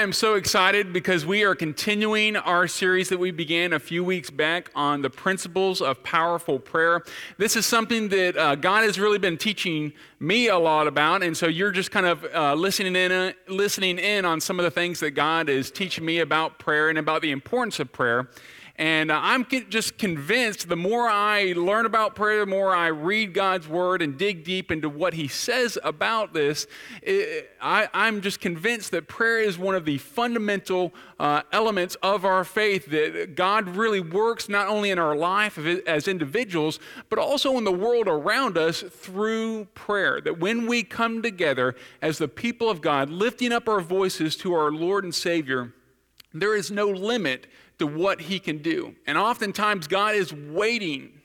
I am so excited because we are continuing our series that we began a few weeks back on the principles of powerful prayer. This is something that uh, God has really been teaching me a lot about, and so you're just kind of uh, listening in, uh, listening in on some of the things that God is teaching me about prayer and about the importance of prayer. And uh, I'm just convinced the more I learn about prayer, the more I read God's word and dig deep into what He says about this, it, I, am just convinced that prayer is one of the fundamental uh, elements of our faith, that God really works not only in our life as individuals, but also in the world around us through prayer. That when we come together as the people of God, lifting up our voices to our Lord and Savior, there is no limit to what he can do. And oftentimes, God is waiting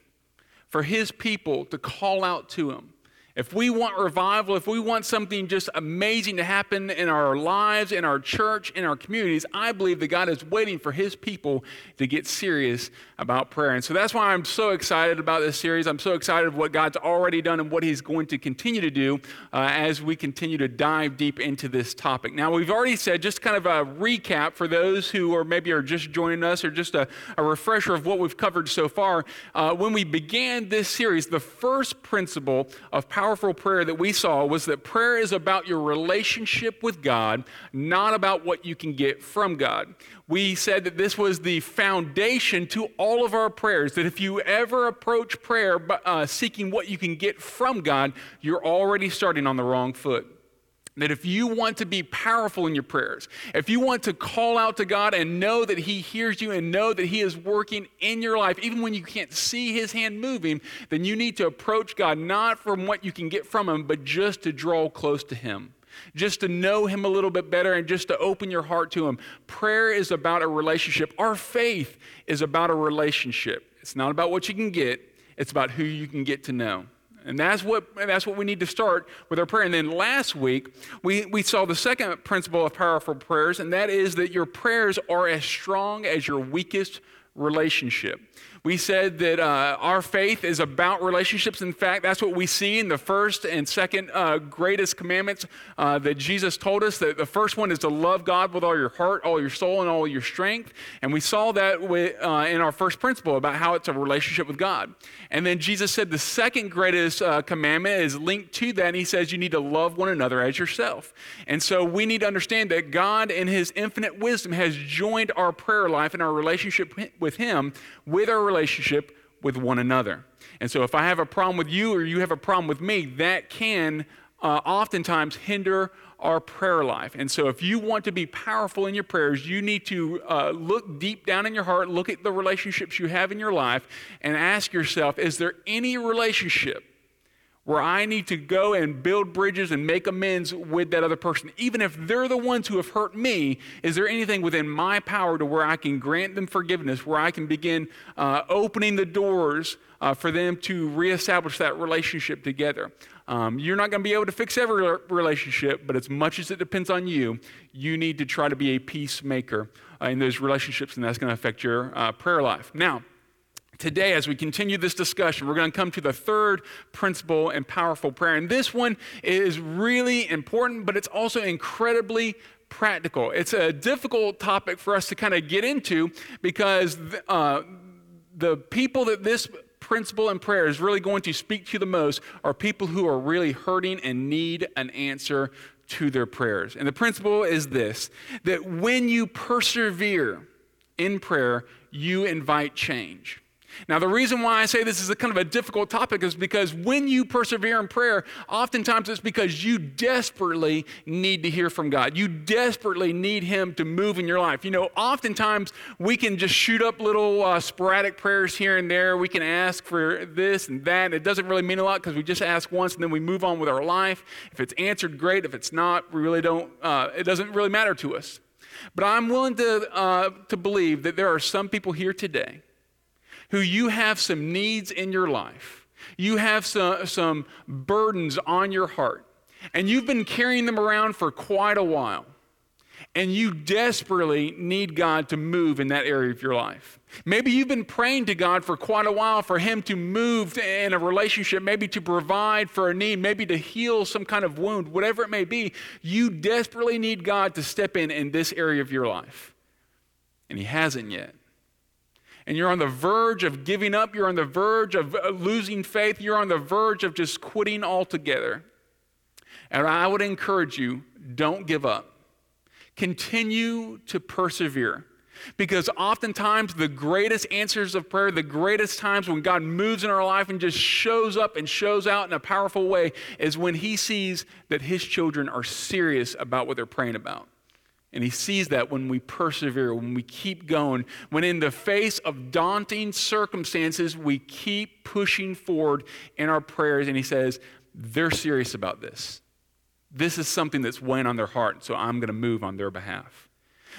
for his people to call out to him. If we want revival, if we want something just amazing to happen in our lives, in our church, in our communities, I believe that God is waiting for His people to get serious about prayer. And so that's why I'm so excited about this series. I'm so excited of what God's already done and what He's going to continue to do uh, as we continue to dive deep into this topic. Now, we've already said, just kind of a recap for those who are maybe are just joining us or just a, a refresher of what we've covered so far. Uh, when we began this series, the first principle of power powerful prayer that we saw was that prayer is about your relationship with God, not about what you can get from God. We said that this was the foundation to all of our prayers, that if you ever approach prayer uh, seeking what you can get from God, you're already starting on the wrong foot. That if you want to be powerful in your prayers, if you want to call out to God and know that He hears you and know that He is working in your life, even when you can't see His hand moving, then you need to approach God not from what you can get from Him, but just to draw close to Him just to know Him a little bit better and just to open your heart to Him. Prayer is about a relationship. Our faith is about a relationship. It's not about what you can get, it's about who you can get to know. And that's what, that's what we need to start with our prayer. And then last week, we, we saw the second principle of powerful prayers, and that is that your prayers are as strong as your weakest relationship. We said that uh, our faith is about relationships. In fact, that's what we see in the first and second uh, greatest commandments uh, that Jesus told us. That the first one is to love God with all your heart, all your soul, and all your strength. And we saw that with, uh, in our first principle about how it's a relationship with God. And then Jesus said the second greatest uh, commandment is linked to that. And he says you need to love one another as yourself. And so we need to understand that God, in his infinite wisdom, has joined our prayer life and our relationship with him with our relationship with one another. And so if I have a problem with you or you have a problem with me, that can uh, oftentimes hinder our prayer life. And so, if you want to be powerful in your prayers, you need to uh, look deep down in your heart, look at the relationships you have in your life, and ask yourself is there any relationship where I need to go and build bridges and make amends with that other person, even if they're the ones who have hurt me, is there anything within my power to where I can grant them forgiveness, where I can begin uh, opening the doors uh, for them to reestablish that relationship together? Um, you're not going to be able to fix every relationship, but as much as it depends on you, you need to try to be a peacemaker uh, in those relationships, and that's going to affect your uh, prayer life. Now, Today, as we continue this discussion, we're going to come to the third principle and powerful prayer. And this one is really important, but it's also incredibly practical. It's a difficult topic for us to kind of get into because uh, the people that this principle and prayer is really going to speak to the most are people who are really hurting and need an answer to their prayers. And the principle is this that when you persevere in prayer, you invite change. Now, the reason why I say this is a kind of a difficult topic is because when you persevere in prayer, oftentimes it's because you desperately need to hear from God. You desperately need Him to move in your life. You know, oftentimes we can just shoot up little uh, sporadic prayers here and there. We can ask for this and that. It doesn't really mean a lot because we just ask once and then we move on with our life. If it's answered, great. If it's not, we really don't, uh, it doesn't really matter to us. But I'm willing to, uh, to believe that there are some people here today who you have some needs in your life, you have some, some burdens on your heart, and you've been carrying them around for quite a while. and you desperately need God to move in that area of your life. Maybe you've been praying to God for quite a while for Him to move in a relationship, maybe to provide for a need, maybe to heal some kind of wound, whatever it may be. You desperately need God to step in in this area of your life. And He hasn't yet. And you're on the verge of giving up, you're on the verge of uh, losing faith, you're on the verge of just quitting altogether. And I would encourage you don't give up. Continue to persevere. Because oftentimes, the greatest answers of prayer, the greatest times when God moves in our life and just shows up and shows out in a powerful way, is when He sees that His children are serious about what they're praying about. And He sees that when we persevere, when we keep going, when in the face of daunting circumstances, we keep pushing forward in our prayers. And He says, they're serious about this. This is something that's weighing on their heart, so I'm going to move on their behalf.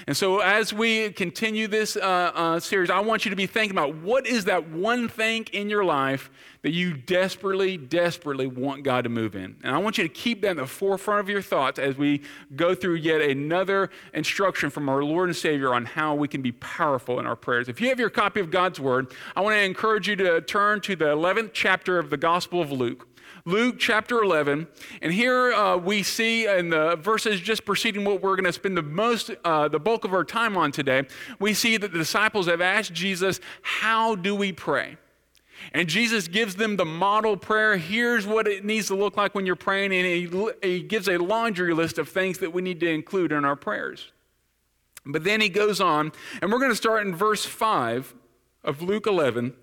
And so, as we continue this uh, uh, series, I want you to be thinking about what is that one thing in your life that you desperately, desperately want God to move in. And I want you to keep that in the forefront of your thoughts as we go through yet another instruction from our Lord and Savior on how we can be powerful in our prayers. If you have your copy of God's Word, I want to encourage you to turn to the 11th chapter of the Gospel of Luke. Luke chapter 11. And here uh, we see in the verses just preceding what we're going to spend the most, uh, the bulk of our time on today, we see that the disciples have asked Jesus, How do we pray? And Jesus gives them the model prayer. Here's what it needs to look like when you're praying. And he, he gives a laundry list of things that we need to include in our prayers. But then he goes on, and we're going to start in verse 5 of Luke 11.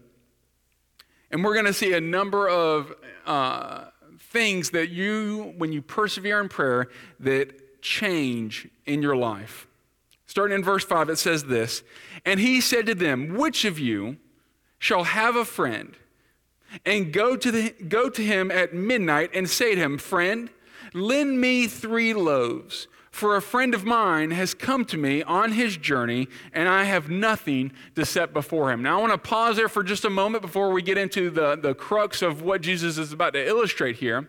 And we're going to see a number of uh, things that you, when you persevere in prayer, that change in your life. Starting in verse 5, it says this And he said to them, Which of you shall have a friend and go to, the, go to him at midnight and say to him, Friend, lend me three loaves for a friend of mine has come to me on his journey, and I have nothing to set before him. Now, I want to pause there for just a moment before we get into the, the crux of what Jesus is about to illustrate here.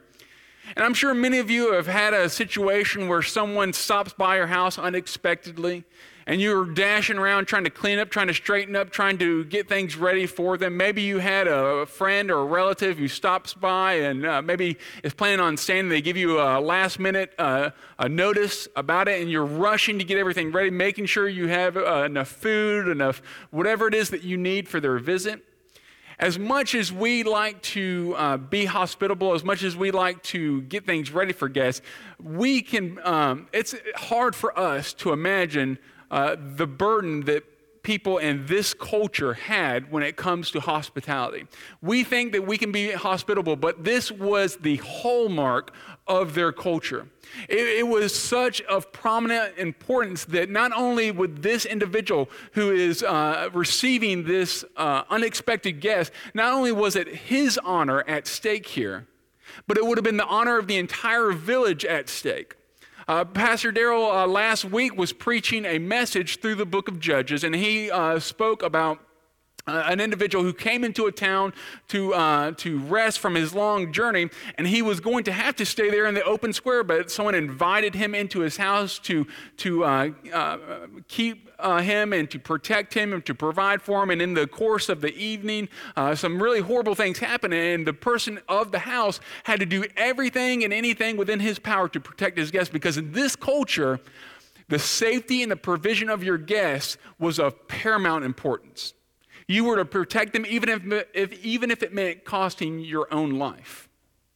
And I'm sure many of you have had a situation where someone stops by your house unexpectedly and you're dashing around trying to clean up, trying to straighten up, trying to get things ready for them. Maybe you had a friend or a relative who stops by and uh, maybe is planning on staying. They give you a last minute uh, a notice about it, and you're rushing to get everything ready, making sure you have uh, enough food, enough whatever it is that you need for their visit. As much as we like to uh, be hospitable, as much as we like to get things ready for guests, we can, um, it's hard for us to imagine uh, the burden that people in this culture had when it comes to hospitality. We think that we can be hospitable, but this was the hallmark of their culture. It, it, was such of prominent importance that not only would this individual who is uh, receiving this uh, unexpected guest, not only was it his honor at stake here, but it would have been the honor of the entire village at stake. Uh, Pastor Daryl uh, last week was preaching a message through the book of Judges, and he uh, spoke about uh, an individual who came into a town to, uh, to rest from his long journey, and he was going to have to stay there in the open square, but someone invited him into his house to, to uh, uh keep uh, him and to protect him and to provide for him. And in the course of the evening, uh, some really horrible things happened, and the person of the house had to do everything and anything within his power to protect his guests because in this culture, the safety and the provision of your guests was of paramount importance. You were to protect them even if, if, even if it meant costing your own life.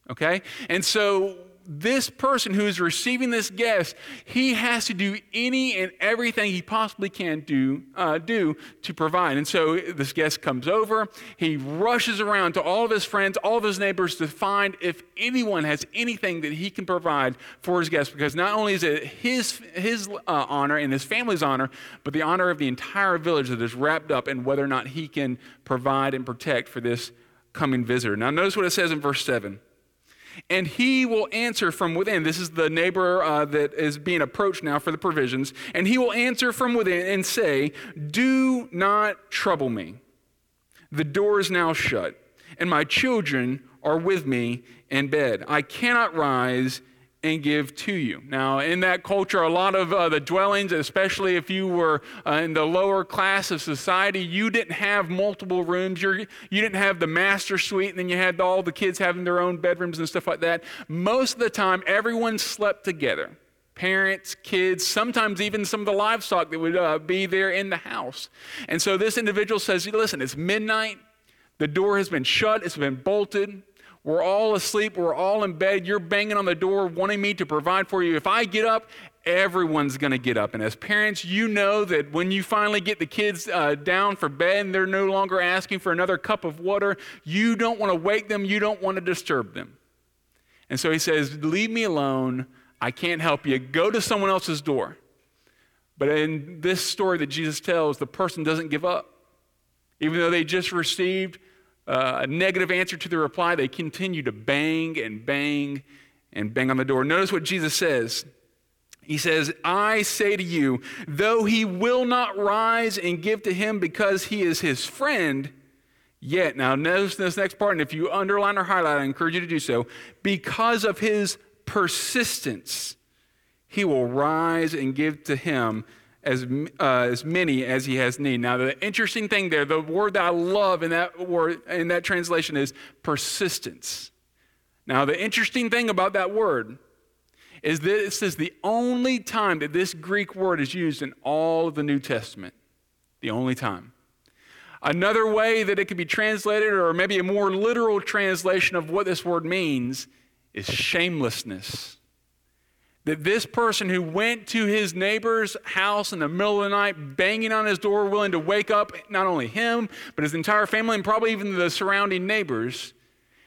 Okay? And so this person who is receiving this guest, he has to do any and everything he possibly can do, uh, do to provide. And so this guest comes over. He rushes around to all of his friends, all of his neighbors to find if anyone has anything that he can provide for his guest. Because not only is it his, his uh, honor and his family's honor, but the honor of the entire village that is wrapped up in whether or not he can provide and protect for this coming visitor. Now, notice what it says in verse 7 and he will answer from within. This is the neighbor uh, that is being approached now for the provisions. And he will answer from within and say, Do not trouble me. The door is now shut, and my children are with me in bed. I cannot rise and give to you. Now, in that culture, a lot of uh, the dwellings, especially if you were uh, in the lower class of society, you didn't have multiple rooms. You're, you didn't have the master suite, and then you had all the kids having their own bedrooms and stuff like that. Most of the time, everyone slept together parents, kids, sometimes even some of the livestock that would uh, be there in the house. And so this individual says, Listen, it's midnight. The door has been shut, it's been bolted. We're all asleep. We're all in bed. You're banging on the door, wanting me to provide for you. If I get up, everyone's going to get up. And as parents, you know that when you finally get the kids uh, down for bed and they're no longer asking for another cup of water, you don't want to wake them. You don't want to disturb them. And so he says, Leave me alone. I can't help you. Go to someone else's door. But in this story that Jesus tells, the person doesn't give up. Even though they just received uh, a negative answer to the reply, they continue to bang and bang and bang on the door. Notice what Jesus says. He says, I say to you, though he will not rise and give to him because he is his friend, yet, now notice this next part, and if you underline or highlight, I encourage you to do so, because of his persistence, he will rise and give to him as, uh, as many as he has need. Now, the interesting thing there, the word that I love in that word in that translation is persistence. Now, the interesting thing about that word is this is the only time that this Greek word is used in all of the New Testament. The only time. Another way that it could be translated, or maybe a more literal translation of what this word means, is shamelessness. That this person who went to his neighbor's house in the middle of the night, banging on his door, willing to wake up not only him, but his entire family and probably even the surrounding neighbors,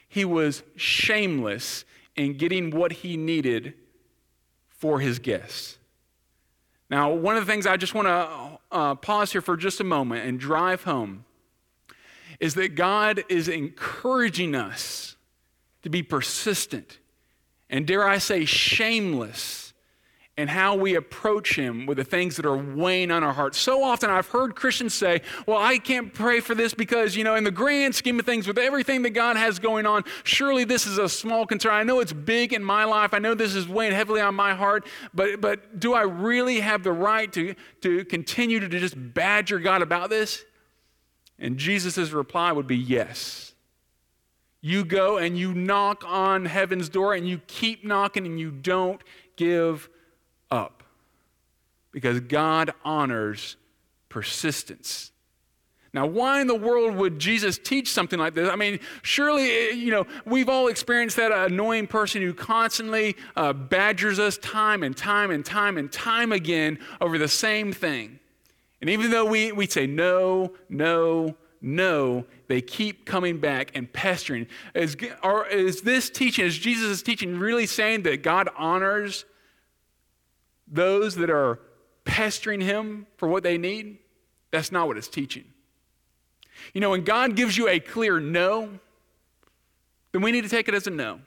he was shameless in getting what he needed for his guests. Now, one of the things I just want to uh, pause here for just a moment and drive home is that God is encouraging us to be persistent and dare I say, shameless in how we approach Him with the things that are weighing on our hearts. So often I've heard Christians say, Well, I can't pray for this because, you know, in the grand scheme of things, with everything that God has going on, surely this is a small concern. I know it's big in my life. I know this is weighing heavily on my heart, but, but do I really have the right to, to continue to just badger God about this? And Jesus' reply would be yes. You go and you knock on heaven's door and you keep knocking and you don't give up. Because God honors persistence. Now, why in the world would Jesus teach something like this? I mean, surely, eh, you know, we've all experienced that annoying person who constantly uh, badgers us time and time and time and time again over the same thing. And even though we, we say no, no, no, they keep coming back and pestering. Is, or is this teaching, is Jesus' teaching really saying that God honors those that are pestering him for what they need? That's not what it's teaching. You know, when God gives you a clear no, then we need to take it as a no.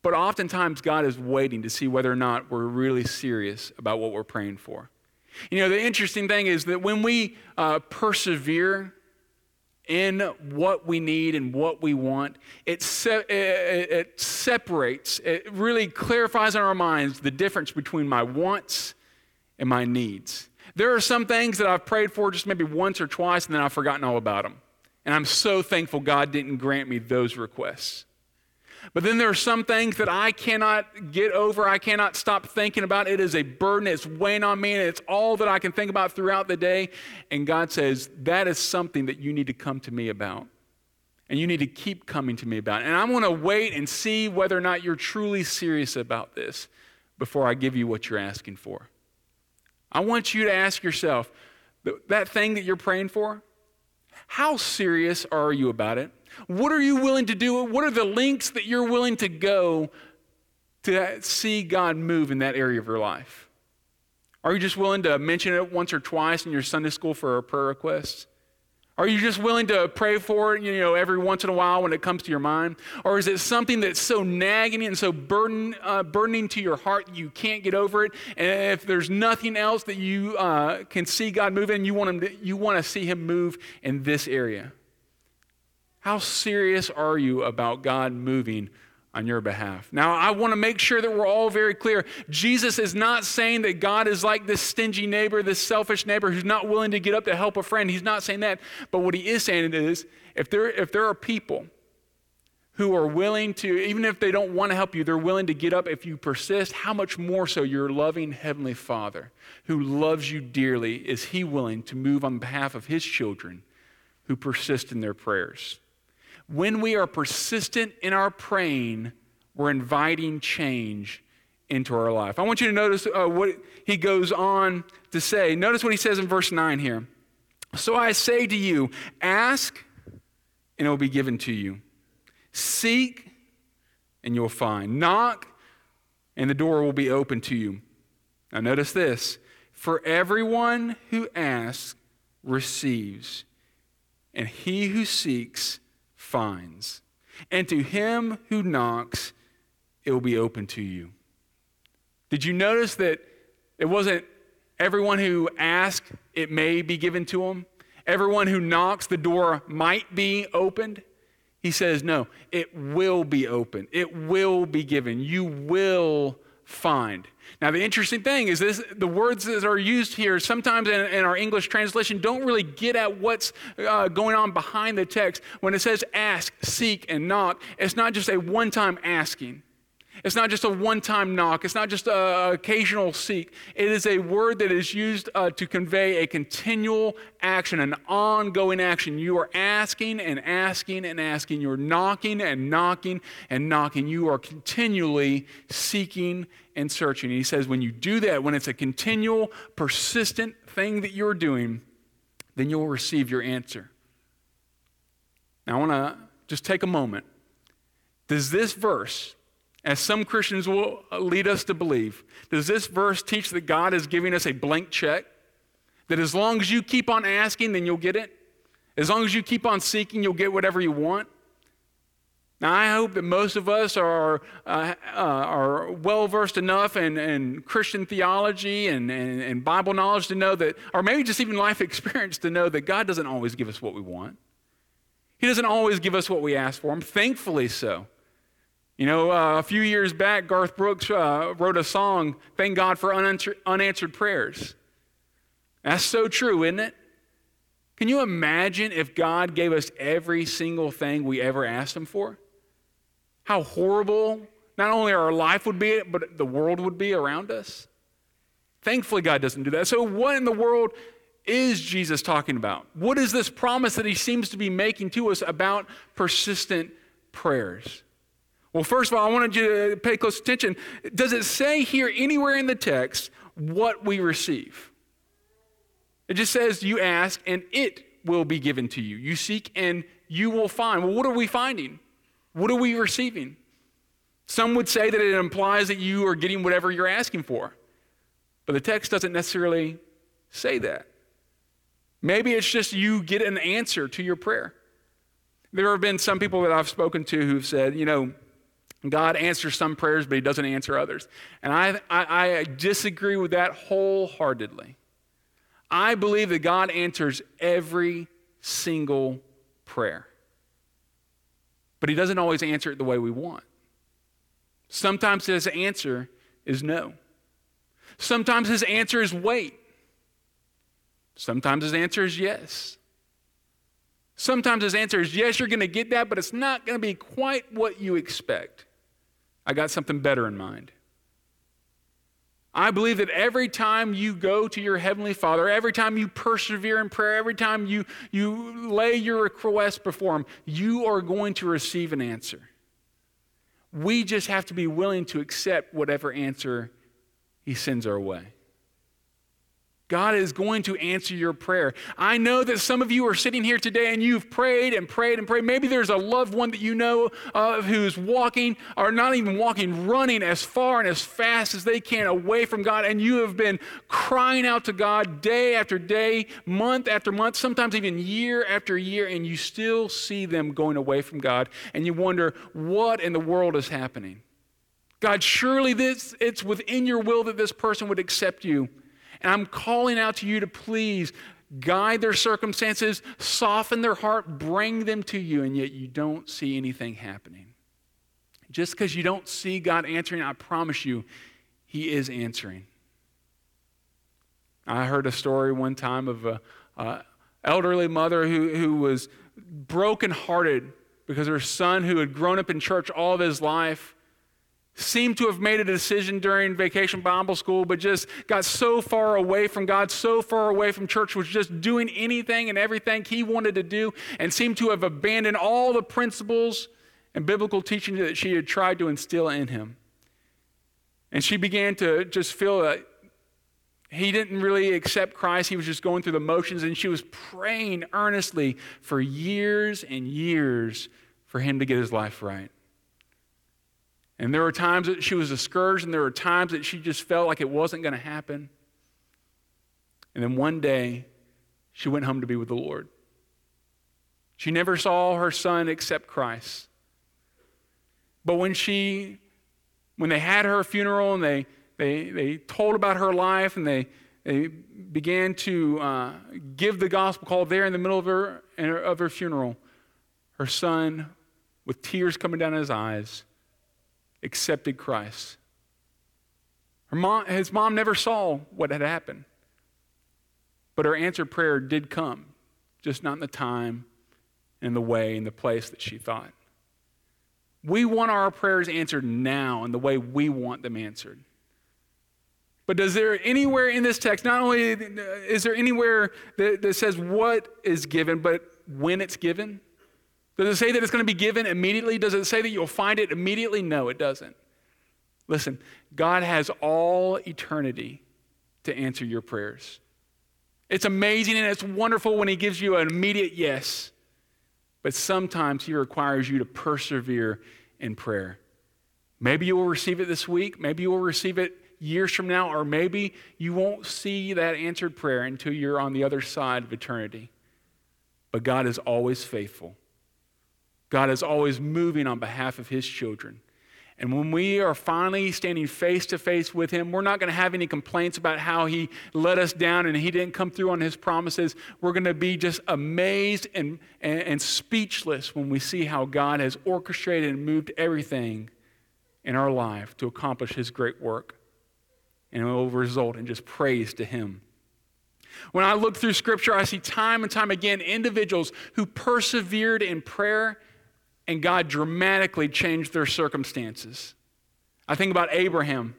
But oftentimes, God is waiting to see whether or not we're really serious about what we're praying for. You know, the interesting thing is that when we uh, persevere in what we need and what we want, it, se- it, it separates, it really clarifies in our minds the difference between my wants and my needs. There are some things that I've prayed for just maybe once or twice and then I've forgotten all about them. And I'm so thankful God didn't grant me those requests. But then there are some things that I cannot get over. I cannot stop thinking about. It is a burden. It's weighing on me, and it's all that I can think about throughout the day. And God says, that is something that you need to come to me about. And you need to keep coming to me about. And I'm going to wait and see whether or not you're truly serious about this before I give you what you're asking for. I want you to ask yourself that thing that you're praying for, how serious are you about it? What are you willing to do? What are the links that you're willing to go to see God move in that area of your life? Are you just willing to mention it once or twice in your Sunday school for a prayer request? Are you just willing to pray for it, you know, every once in a while when it comes to your mind? Or is it something that's so nagging and so burden, uh, burdening to your heart that you can't get over it? And if there's nothing else that you uh, can see God move in, you want, him to, you want to see Him move in this area? How serious are you about God moving on your behalf. Now, I want to make sure that we're all very clear. Jesus is not saying that God is like this stingy neighbor, this selfish neighbor who's not willing to get up to help a friend. He's not saying that. But what he is saying is if there, if there are people who are willing to, even if they don't want to help you, they're willing to get up if you persist, how much more so your loving Heavenly Father who loves you dearly is He willing to move on behalf of His children who persist in their prayers? When we are persistent in our praying, we're inviting change into our life. I want you to notice uh, what he goes on to say. Notice what he says in verse 9 here. So I say to you, ask, and it will be given to you. Seek, and you'll find. Knock, and the door will be open to you. Now, notice this for everyone who asks receives, and he who seeks finds. And to him who knocks, it will be open to you. Did you notice that it wasn't everyone who asks, it may be given to them? Everyone who knocks, the door might be opened? He says, no, it will be open. It will be given. You will find. Now, the interesting thing is this the words that are used here, sometimes in, in our English translation, don't really get at what's uh, going on behind the text. When it says ask, seek, and knock, it's not just a one time asking. It's not just a one time knock. It's not just an occasional seek. It is a word that is used uh, to convey a continual action, an ongoing action. You are asking and asking and asking. You're knocking and knocking and knocking. You are continually seeking and searching. And he says, when you do that, when it's a continual, persistent thing that you're doing, then you'll receive your answer. Now, I want to just take a moment. Does this verse, as some Christians will lead us to believe, does this verse teach that God is giving us a blank check? That as long as you keep on asking, then you'll get it? As long as you keep on seeking, you'll get whatever you want? Now, I hope that most of us are, uh, uh, are well versed enough in, in Christian theology and, and, and Bible knowledge to know that, or maybe just even life experience to know that God doesn't always give us what we want. He doesn't always give us what we ask for Him, thankfully so. You know, uh, a few years back, Garth Brooks uh, wrote a song, Thank God for Unanswered, unanswered Prayers. That's so true, isn't it? Can you imagine if God gave us every single thing we ever asked Him for? How horrible not only our life would be, but the world would be around us? Thankfully, God doesn't do that. So, what in the world is Jesus talking about? What is this promise that He seems to be making to us about persistent prayers? Well, first of all, I wanted you to pay close attention. Does it say here anywhere in the text what we receive? It just says, You ask, and it will be given to you. You seek, and you will find. Well, what are we finding? What are we receiving? Some would say that it implies that you are getting whatever you're asking for. But the text doesn't necessarily say that. Maybe it's just you get an answer to your prayer. There have been some people that I've spoken to who've said, you know, God answers some prayers, but He doesn't answer others. And I, I, I, disagree with that wholeheartedly. I believe that God answers every single prayer, but He doesn't always answer it the way we want. Sometimes His answer is no. Sometimes His answer is wait. Sometimes His answer is yes. Sometimes His answer is yes, you're going to get that, but it's not going to be quite what you expect. I got something better in mind. I believe that every time you go to your Heavenly Father, every time you persevere in prayer, every time you, you lay your request before Him, you are going to receive an answer. We just have to be willing to accept whatever answer He sends our way. God is going to answer your prayer. I know that some of you are sitting here today and you've prayed and prayed and prayed. Maybe there's a loved one that you know uh, who's walking, or not even walking, running as far and as fast as they can away from God. And you have been crying out to God day after day, month after month, sometimes even year after year, and you still see them going away from God. And you wonder, what in the world is happening? God, surely this, it's within your will that this person would accept you. And I'm calling out to you to please guide their circumstances, soften their heart, bring them to you, and yet you don't see anything happening. Just because you don't see God answering, I promise you, He is answering. I heard a story one time of a, a elderly mother who, who was brokenhearted because her son, who had grown up in church all of his life, seemed to have made a decision during vacation Bible school, but just got so far away from God, so far away from church, was just doing anything and everything he wanted to do, and seemed to have abandoned all the principles and biblical teaching that she had tried to instill in him. And she began to just feel that he didn't really accept Christ. He was just going through the motions, and she was praying earnestly for years and years for him to get his life right. And there were times that she was discouraged, and there were times that she just felt like it wasn't going to happen. And then one day, she went home to be with the Lord. She never saw her son except Christ. But when she, when they had her funeral and they, they, they told about her life and they, they began to uh, give the gospel call there in the middle of her, of her funeral, her son, with tears coming down his eyes, accepted Christ. Her mom, his mom never saw what had happened. But her answered prayer did come, just not in the time and the way and the place that she thought. We want our prayers answered now in the way we want them answered. But does there anywhere in this text, not only is there anywhere that, that says what is given, but when it's given? Does it say that it's going to be given immediately? Does it say that you'll find it immediately? No, it doesn't. Listen, God has all eternity to answer your prayers. It's amazing and it's wonderful when He gives you an immediate yes, but sometimes He requires you to persevere in prayer. Maybe you will receive it this week, maybe you will receive it years from now, or maybe you won't see that answered prayer until you're on the other side of eternity. But God is always faithful. God is always moving on behalf of his children. And when we are finally standing face to face with him, we're not going to have any complaints about how he let us down and he didn't come through on his promises. We're going to be just amazed and, and, and speechless when we see how God has orchestrated and moved everything in our life to accomplish his great work. And it will result in just praise to him. When I look through scripture, I see time and time again individuals who persevered in prayer and God dramatically changed their circumstances. I think about Abraham.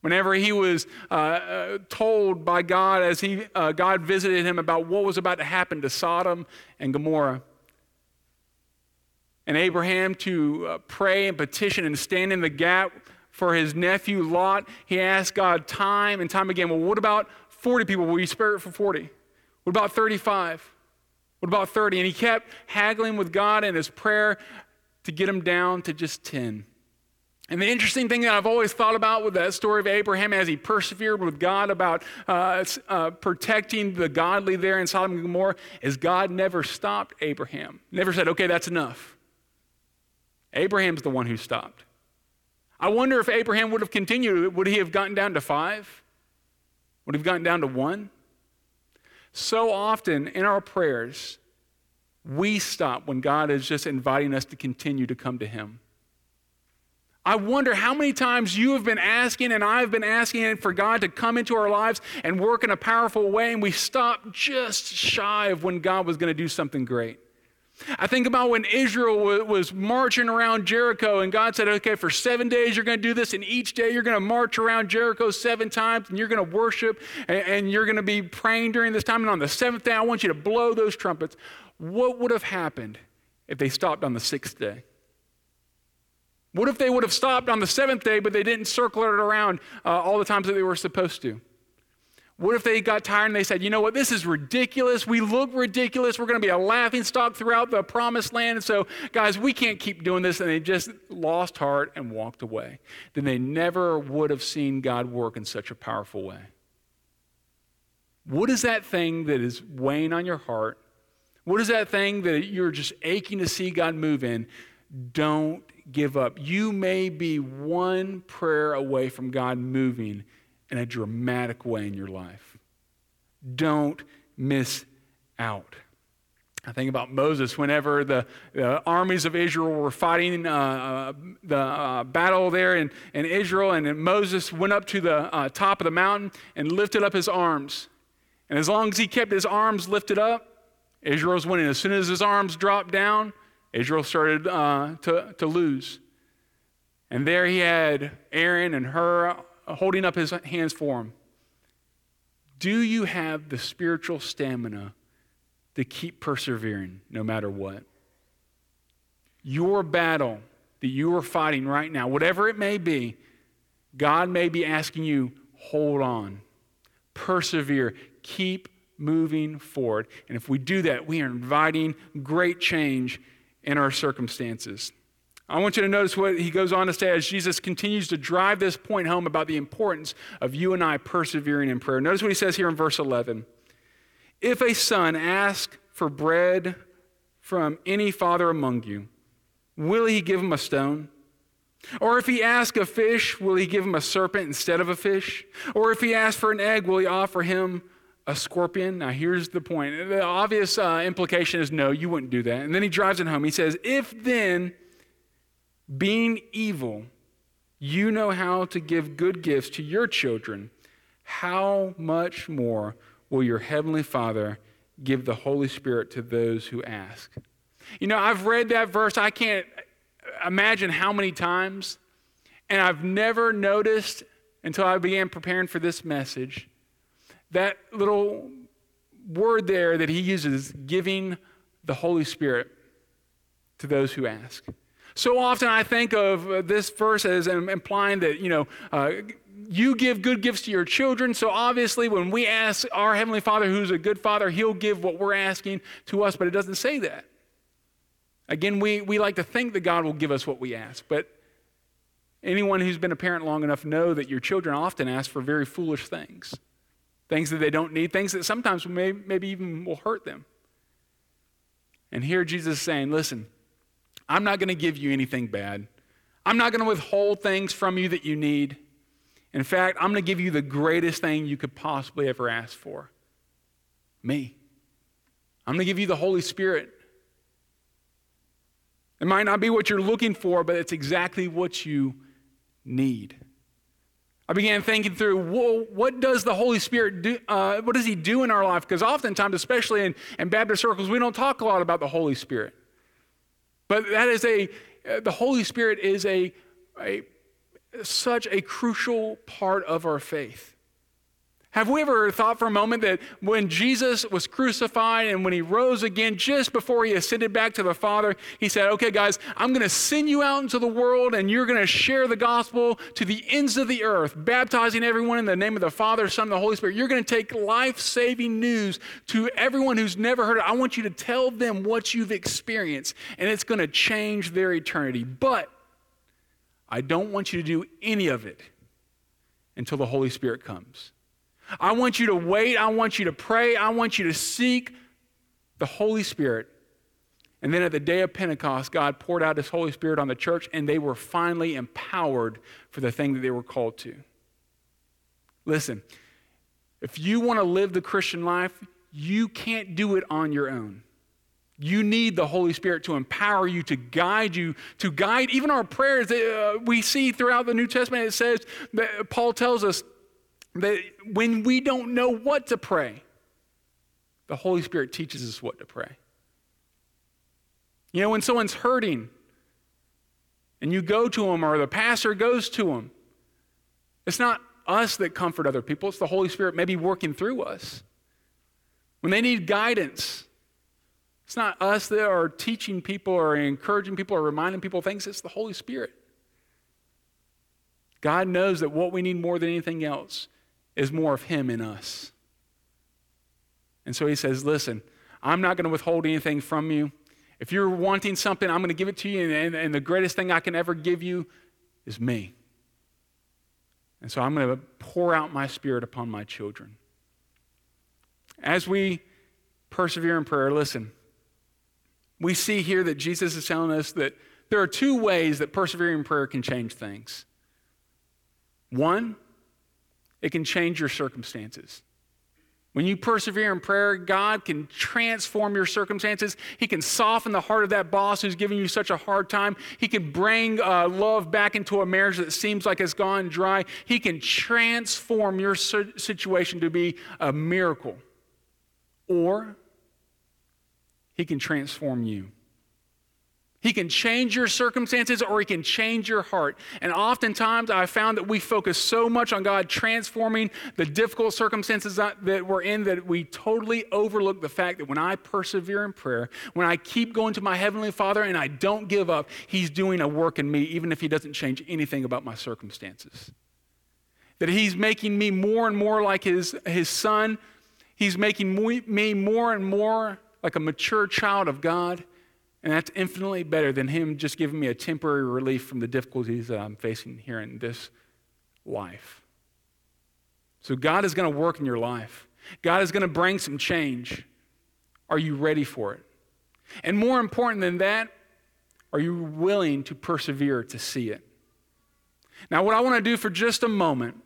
Whenever he was uh, uh, told by God, as he, uh, God visited him about what was about to happen to Sodom and Gomorrah, and Abraham to uh, pray and petition and stand in the gap for his nephew Lot, he asked God time and time again, Well, what about 40 people? Will you spare it for 40? What about 35? What about 30? And he kept haggling with God in his prayer to get him down to just 10. And the interesting thing that I've always thought about with that story of Abraham as he persevered with God about uh, uh, protecting the godly there in Sodom and Gomorrah is God never stopped Abraham. Never said, okay, that's enough. Abraham's the one who stopped. I wonder if Abraham would have continued, would he have gotten down to five? Would he have gotten down to one? So often in our prayers, we stop when God is just inviting us to continue to come to Him. I wonder how many times you have been asking and I've been asking for God to come into our lives and work in a powerful way, and we stop just shy of when God was going to do something great. I think about when Israel was marching around Jericho, and God said, Okay, for seven days you're going to do this, and each day you're going to march around Jericho seven times, and you're going to worship, and you're going to be praying during this time. And on the seventh day, I want you to blow those trumpets. What would have happened if they stopped on the sixth day? What if they would have stopped on the seventh day, but they didn't circle it around uh, all the times that they were supposed to? What if they got tired and they said, you know what, this is ridiculous. We look ridiculous. We're going to be a laughing stock throughout the promised land. And so, guys, we can't keep doing this. And they just lost heart and walked away. Then they never would have seen God work in such a powerful way. What is that thing that is weighing on your heart? What is that thing that you're just aching to see God move in? Don't give up. You may be one prayer away from God moving in a dramatic way in your life. Don't miss out. I think about Moses whenever the, the armies of Israel were fighting uh, uh, the uh, battle there in, in Israel, and Moses went up to the uh, top of the mountain and lifted up his arms. And as long as he kept his arms lifted up, Israel was winning. As soon as his arms dropped down, Israel started uh, to, to lose. And there he had Aaron and Hur Uh, holding up his hands for him. Do you have the spiritual stamina to keep persevering no matter what? Your battle that you are fighting right now, whatever it may be, God may be asking you, hold on, persevere, keep moving forward. And if we do that, we are inviting great change in our circumstances. I want you to notice what he goes on to say as Jesus continues to drive this point home about the importance of you and I persevering in prayer. Notice what he says here in verse 11. If a son asks for bread from any father among you, will he give him a stone? Or if he asks a fish, will he give him a serpent instead of a fish? Or if he asks for an egg, will he offer him a scorpion? Now, here's the point. The obvious uh, implication is no, you wouldn't do that. And then he drives it home. He says, If then being evil, you know how to give good gifts to your children. How much more will your Heavenly Father give the Holy Spirit to those who ask? You know, I've read that verse, I can't imagine how many times, and I've never noticed until I began preparing for this message that little word there that he uses, giving the Holy Spirit to those who ask. So often I think of uh, this verse as implying that, you know, uh, you give good gifts to your children. So obviously, when we ask our Heavenly Father, who's a good Father, He'll give what we're asking to us, but it doesn't say that. Again, we, we like to think that God will give us what we ask, but anyone who's been a parent long enough know that your children often ask for very foolish things things that they don't need, things that sometimes may, maybe even will hurt them. And here Jesus is saying, listen, I'm not going to give you anything bad. I'm not going to withhold things from you that you need. In fact, I'm going to give you the greatest thing you could possibly ever ask for me. I'm going to give you the Holy Spirit. It might not be what you're looking for, but it's exactly what you need. I began thinking through well, what does the Holy Spirit do? Uh, what does He do in our life? Because oftentimes, especially in, in Baptist circles, we don't talk a lot about the Holy Spirit. But that is a, uh, the Holy Spirit is a, a such a crucial part of our faith. Have we ever thought for a moment that when Jesus was crucified and when he rose again, just before he ascended back to the Father, he said, Okay, guys, I'm going to send you out into the world and you're going to share the gospel to the ends of the earth, baptizing everyone in the name of the Father, Son, and the Holy Spirit. You're going to take life saving news to everyone who's never heard it. I want you to tell them what you've experienced, and it's going to change their eternity. But I don't want you to do any of it until the Holy Spirit comes. I want you to wait. I want you to pray. I want you to seek the Holy Spirit. And then at the day of Pentecost, God poured out His Holy Spirit on the church, and they were finally empowered for the thing that they were called to. Listen, if you want to live the Christian life, you can't do it on your own. You need the Holy Spirit to empower you, to guide you, to guide even our prayers. Uh, we see throughout the New Testament, it says that Paul tells us that when we don't know what to pray, the Holy Spirit teaches us what to pray. You know, when someone's hurting and you go to them or the pastor goes to them, it's not us that comfort other people, it's the Holy Spirit maybe working through us. When they need guidance, it's not us that are teaching people or encouraging people or reminding people things, it's the Holy Spirit. God knows that what we need more than anything else is more of Him in us. And so He says, Listen, I'm not going to withhold anything from you. If you're wanting something, I'm going to give it to you, and, and, and the greatest thing I can ever give you is me. And so I'm going to pour out my spirit upon my children. As we persevere in prayer, listen, we see here that Jesus is telling us that there are two ways that persevering in prayer can change things. One, it can change your circumstances. When you persevere in prayer, God can transform your circumstances. He can soften the heart of that boss who's giving you such a hard time. He can bring uh, love back into a marriage that seems like it's gone dry. He can transform your situation to be a miracle. Or He can transform you. He can change your circumstances or he can change your heart. And oftentimes I found that we focus so much on God transforming the difficult circumstances that, we're in that we totally overlook the fact that when I persevere in prayer, when I keep going to my Heavenly Father and I don't give up, He's doing a work in me, even if He doesn't change anything about my circumstances. That He's making me more and more like His, his Son, He's making me more and more like a mature child of God. And that's infinitely better than Him just giving me a temporary relief from the difficulties that I'm facing here in this life. So, God is going to work in your life, God is going to bring some change. Are you ready for it? And more important than that, are you willing to persevere to see it? Now, what I want to do for just a moment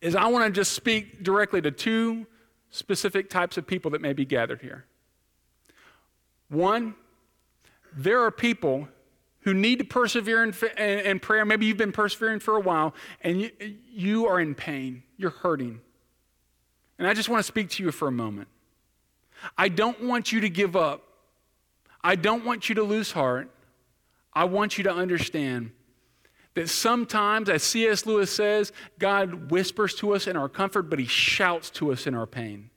is I want to just speak directly to two specific types of people that may be gathered here. One, there are people who need to persevere in, in, in, prayer. Maybe you've been persevering for a while and you, you are in pain, you're hurting. And I just want to speak to you for a moment. I don't want you to give up. I don't want you to lose heart. I want you to understand that sometimes, as C.S. Lewis says, God whispers to us in our comfort, but he shouts to us in our pain.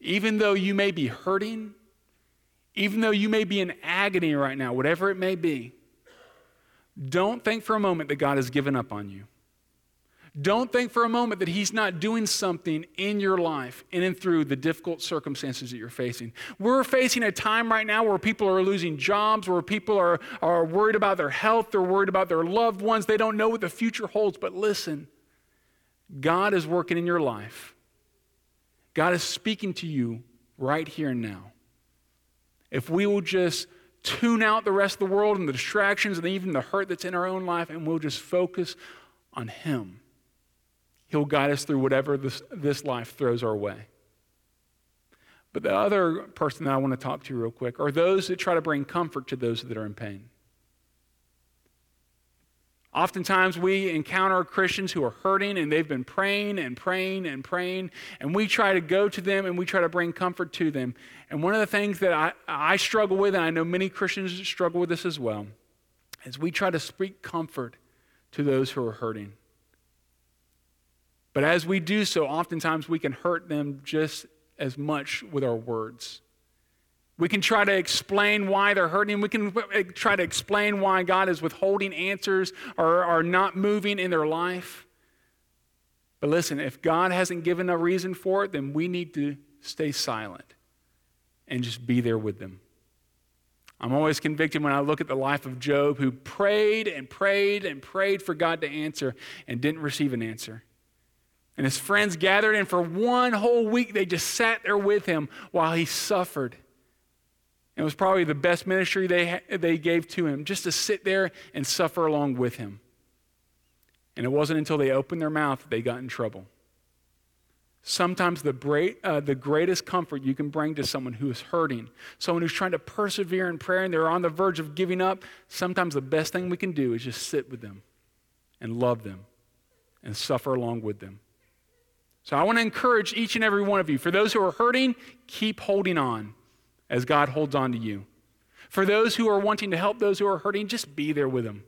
Even though you may be hurting, even though you may be in agony right now, whatever it may be, don't think for a moment that God has given up on you. Don't think for a moment that He's not doing something in your life in and through the difficult circumstances that you're facing. We're facing a time right now where people are losing jobs, where people are, are worried about their health, they're worried about their loved ones, they don't know what the future holds. But listen, God is working in your life, God is speaking to you right here and now if we will just tune out the rest of the world and the distractions and even the hurt that's in our own life and we'll just focus on Him, He'll guide us through whatever this, this life throws our way. But the other person that I want to talk to real quick are those that try to bring comfort to those that are in pain. Oftentimes, we encounter Christians who are hurting and they've been praying and praying and praying, and we try to go to them and we try to bring comfort to them. And one of the things that I, I struggle with, and I know many Christians struggle with this as well, is we try to speak comfort to those who are hurting. But as we do so, oftentimes we can hurt them just as much with our words. We can try to explain why they're hurting. We can uh, try to explain why God is withholding answers or, or not moving in their life. But listen, if God hasn't given a reason for it, then we need to stay silent and just be there with them. I'm always convicted when I look at the life of Job, who prayed and prayed and prayed for God to answer and didn't receive an answer. And his friends gathered, and for one whole week, they just sat there with him while he suffered. It was probably the best ministry they, they gave to him, just to sit there and suffer along with him. And it wasn't until they opened their mouth that they got in trouble. Sometimes the, great, uh, the greatest comfort you can bring to someone who is hurting, someone who's trying to persevere in prayer and they're on the verge of giving up, sometimes the best thing we can do is just sit with them and love them and suffer along with them. So I want to encourage each and every one of you. For those who are hurting, keep holding on as God holds on to you. For those who are wanting to help those who are hurting, just be there with them.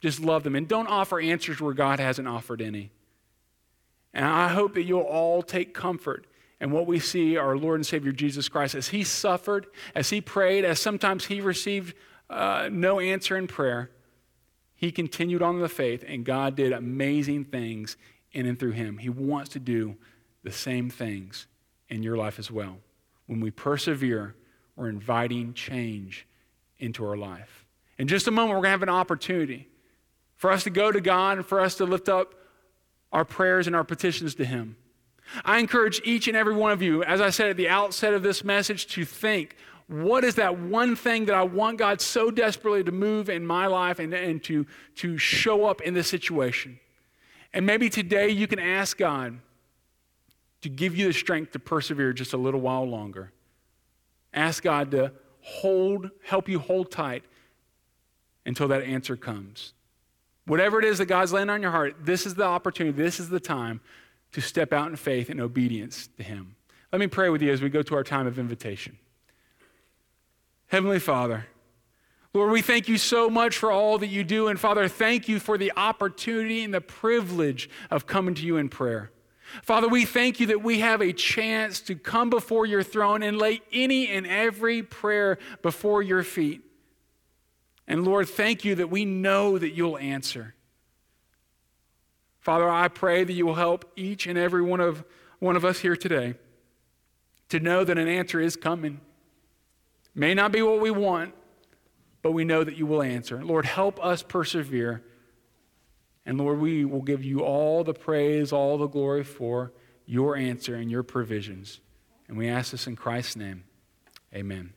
Just love them. And don't offer answers where God hasn't offered any. And I hope that you'll all take comfort in what we see our Lord and Savior Jesus Christ as He suffered, as He prayed, as sometimes He received uh, no answer in prayer. He continued on in the faith, and God did amazing things in and through Him. He wants to do the same things in your life as well. When we persevere, we're inviting change into our life. In just a moment, we're going to have an opportunity for us to go to God and for us to lift up our prayers and our petitions to Him. I encourage each and every one of you, as I said at the outset of this message, to think what is that one thing that I want God so desperately to move in my life and, and to, to show up in this situation? And maybe today you can ask God to give you the strength to persevere just a little while longer. Ask God to hold, help you hold tight until that answer comes. Whatever it is that God's laying on your heart, this is the opportunity, this is the time to step out in faith and obedience to Him. Let me pray with you as we go to our time of invitation. Heavenly Father, Lord, we thank you so much for all that you do. And Father, thank you for the opportunity and the privilege of coming to you in prayer. Father, we thank you that we have a chance to come before your throne and lay any and every prayer before your feet. And Lord, thank you that we know that you'll answer. Father, I pray that you will help each and every one of, one of us here today to know that an answer is coming. May not be what we want, but we know that you will answer. Lord, help us persevere. And Lord, we will give you all the praise, all the glory for your answer and your provisions. And we ask this in Christ's name. Amen.